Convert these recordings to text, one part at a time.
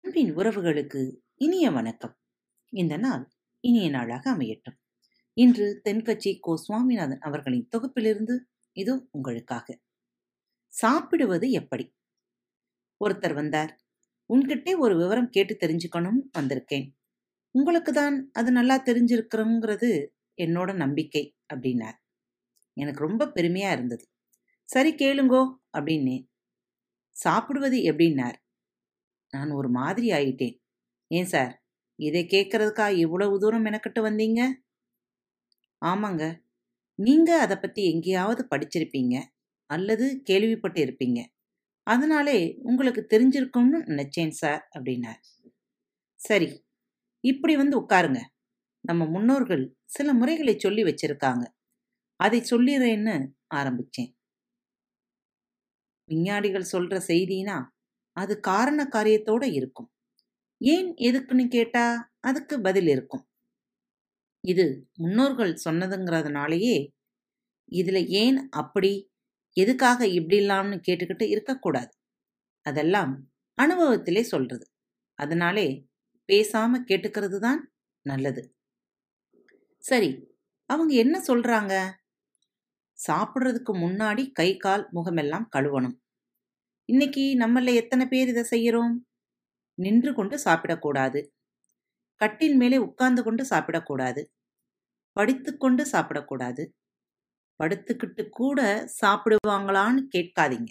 அன்பின் உறவுகளுக்கு இனிய வணக்கம். இந்த நாள் இனிய நாளாக அமையட்டும். இன்று தென்கட்சி கோ சுவாமிநாதன் அவர்களின் தொகுப்பிலிருந்து இது உங்களுக்காக. சாப்பிடுவது எப்படி? ஒருத்தர் வந்தார். உன்கிட்டே ஒரு விவரம் கேட்டு தெரிஞ்சுக்கணும் வந்திருக்கேன். உங்களுக்கு தான் அது நல்லா தெரிஞ்சிருக்கிறோங்கிறது என்னோட நம்பிக்கை அப்படின்னார். எனக்கு ரொம்ப பெருமையா இருந்தது. சரி கேளுங்கோ அப்படின்னேன். சாப்பிடுவது எப்படின்னார். நான் ஒரு மாதிரி ஆயிட்டேன். ஏன் சார் இதை கேட்கறதுக்கா இவ்வளவு தூரம் எனக்கிட்ட வந்தீங்க? ஆமாங்க. நீங்க அதை பத்தி எங்கேயாவது படிச்சிருப்பீங்க அல்லது கேள்விப்பட்டு இருப்பீங்க. அதனாலே உங்களுக்கு தெரிஞ்சிருக்கும்னு நினைச்சேன் சார் அப்படின்னார். சரி இப்படி வந்து உட்காருங்க. நம்ம முன்னோர்கள் சில முறைகளை சொல்லி வச்சிருக்காங்க. அதை சொல்லிடுறேன்னு ஆரம்பிச்சேன். விஞ்ஞானிகள் சொல்ற செய்தினா அது காரண காரியத்தோட இருக்கும். ஏன் எதுக்குன்னு கேட்டா அதுக்கு பதில் இருக்கும். இது முன்னோர்கள் சொன்னதுங்கிறதுனாலேயே இதுல ஏன் அப்படி எதுக்காக இப்படிலாம்னு கேட்டுக்கிட்டு இருக்கக்கூடாது. அதெல்லாம் அனுபவத்திலே சொல்றது. அதனாலே பேசாம கேட்டுக்கிறது தான் நல்லது. சரி அவங்க என்ன சொல்றாங்க? சாப்பிட்றதுக்கு முன்னாடி கை கால் முகமெல்லாம் கழுவணும். இன்னைக்கு நம்மள எத்தனை பேர் இதை செய்கிறோம் நின்று கொண்டு சாப்பிடக்கூடாது. கட்டில் மேலே உட்கார்ந்து கொண்டு சாப்பிடக்கூடாது. படித்துக்கொண்டு சாப்பிடக்கூடாது. படுத்துக்கிட்டு கூட சாப்பிடுவாங்களான்னு கேட்காதீங்க.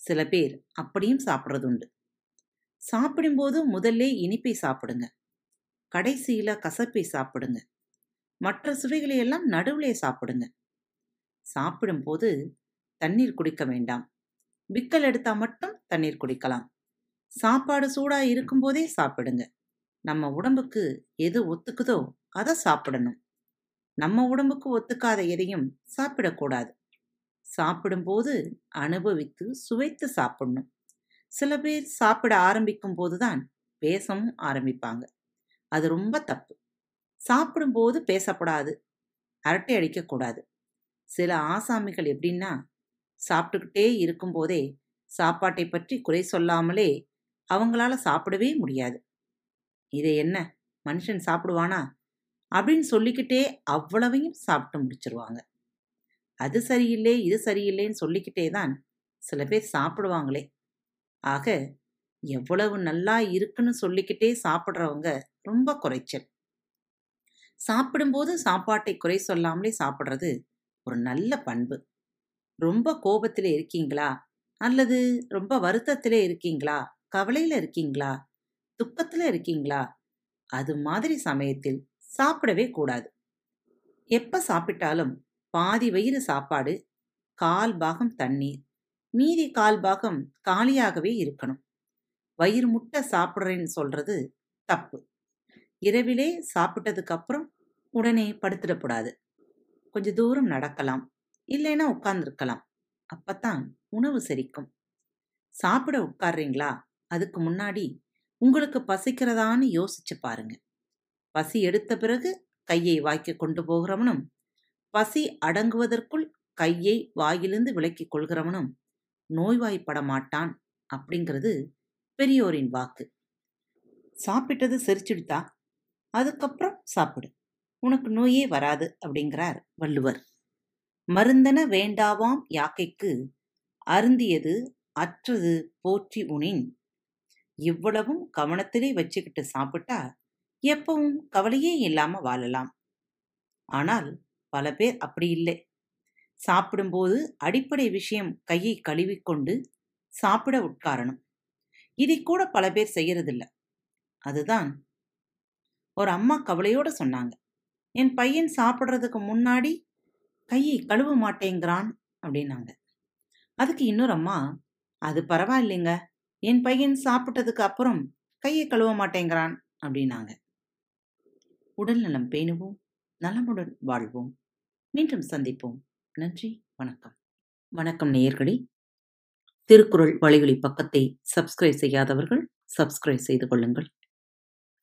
சில பேர் அப்படியும் சாப்பிட்றது உண்டு சாப்பிடும்போது முதல்ல இனிப்பை சாப்பிடுங்க. கடைசியில் கசப்பை சாப்பிடுங்க. மற்ற சுவைகளை எல்லாம் நடுவிலே சாப்பிடுங்க. சாப்பிடும்போது தண்ணீர் குடிக்க வேண்டாம். விக்கல் எடுத்தா மட்டும் தண்ணீர் குடிக்கலாம். சாப்பாடு சூடா இருக்கும்போதே சாப்பிடுங்க. நம்ம உடம்புக்கு எது ஒத்துக்குதோ அதை சாப்பிடணும். நம்ம உடம்புக்கு ஒத்துக்காத எதையும் சாப்பிடக்கூடாது. சாப்பிடும்போது அனுபவித்து சுவைத்து சாப்பிடணும். சில பேர் சாப்பிட ஆரம்பிக்கும் போதுதான் பேசவும் ஆரம்பிப்பாங்க. அது ரொம்ப தப்பு. சாப்பிடும்போது பேசப்படாது. அரட்டை அடிக்கக்கூடாது. சில ஆசாமிகள் எப்படின்னா சாப்பிட்டுக்கிட்டே இருக்கும்போதே சாப்பாட்டை பற்றி குறை சொல்லாமலே அவங்களால சாப்பிடவே முடியாது. இதை என்ன மனுஷன் சாப்பிடுவானா? அப்படின்னு சொல்லிக்கிட்டே அவ்வளவையும் சாப்பிட்டு முடிச்சிருவாங்க. அது சரியில்லை இது சரியில்லைன்னு சொல்லிக்கிட்டே தான் சில பேர் சாப்பிடுவாங்களே. ஆக எவ்வளவு நல்லா இருக்குன்னு சொல்லிக்கிட்டே சாப்பிட்றவங்க ரொம்ப குறைச்சல். சாப்பிடும்போது சாப்பாட்டை குறை சொல்லாமலே சாப்பிட்றது ஒரு நல்ல பண்பு. ரொம்ப கோபத்திலே இருக்கீங்களா? அல்லது ரொம்ப வருத்தத்திலே இருக்கீங்களா? கவலையில இருக்கீங்களா? துக்கத்துல இருக்கீங்களா? அது மாதிரி சமயத்தில் சாப்பிடவே கூடாது. எப்ப சாப்பிட்டாலும் பாதி வயிறு சாப்பாடு கால் பாகம் தண்ணீர். மீதி கால் பாகம் காலியாகவே இருக்கணும். வயிறு முட்டை சாப்பிட்றேன்னு சொல்றது தப்பு. இரவிலே சாப்பிட்டதுக்கு அப்புறம் உடனே படுத்துடக்கூடாது. கொஞ்ச தூரம் நடக்கலாம். இல்லைன்னா உட்கார்ந்துருக்கலாம். அப்பத்தான் உணவு செரிக்கும். சாப்பிட உட்கார்றீங்களா? அதுக்கு முன்னாடி உங்களுக்கு பசிக்கிறதான்னு யோசிச்சு பாருங்க. பசி எடுத்த பிறகு கையை வாய்க்கு கொண்டு போகிறவனும் பசி அடங்குவதற்குள் கையை வாயிலிருந்து விலக்கி கொள்கிறவனும் நோய்வாய்ப்பட மாட்டான் அப்படிங்கிறது பெரியோரின் வாக்கு. சாப்பிட்டது செரிச்சிடுத்தா அதுக்கப்புறம் சாப்பிடு. உனக்கு நோயே வராது அப்படிங்கிறார் வள்ளுவர். மருந்தன வேண்டாவாம் யாக்கைக்கு அருந்தியது அற்றது போற்றி உனின். இவ்வளவும் கவனத்திலே வச்சுக்கிட்டு சாப்பிட்டா எப்பவும் கவலையே இல்லாம வாழலாம். ஆனால் பல பேர் அப்படி இல்லை. சாப்பிடும்போது அடிப்படை விஷயம் கையை கழுவிக்கொண்டு சாப்பிட உட்காரணும். இதை கூட பல பேர் செய்யறதில்ல. அதுதான் ஒரு அம்மா கவலையோட சொன்னாங்க. என் பையன் சாப்பிட்றதுக்கு முன்னாடி கையை கழுவ மாட்டேங்கிறான் அப்படின்னாங்க. அதுக்கு இன்னொரு அம்மா அது பரவாயில்லைங்க. என் பையன் சாப்பிட்டதுக்கு அப்புறம் கையை கழுவ மாட்டேங்கிறான் அப்படின்னாங்க. உடல் நலம் பேணுவோம். நலமுடன் வாழ்வோம். மீண்டும் சந்திப்போம். நன்றி. வணக்கம். வணக்கம் நேயர்களே. திருக்குறள் வழிகளி பக்கத்தை சப்ஸ்கிரைப் செய்யாதவர்கள் சப்ஸ்கிரைப் செய்து கொள்ளுங்கள்.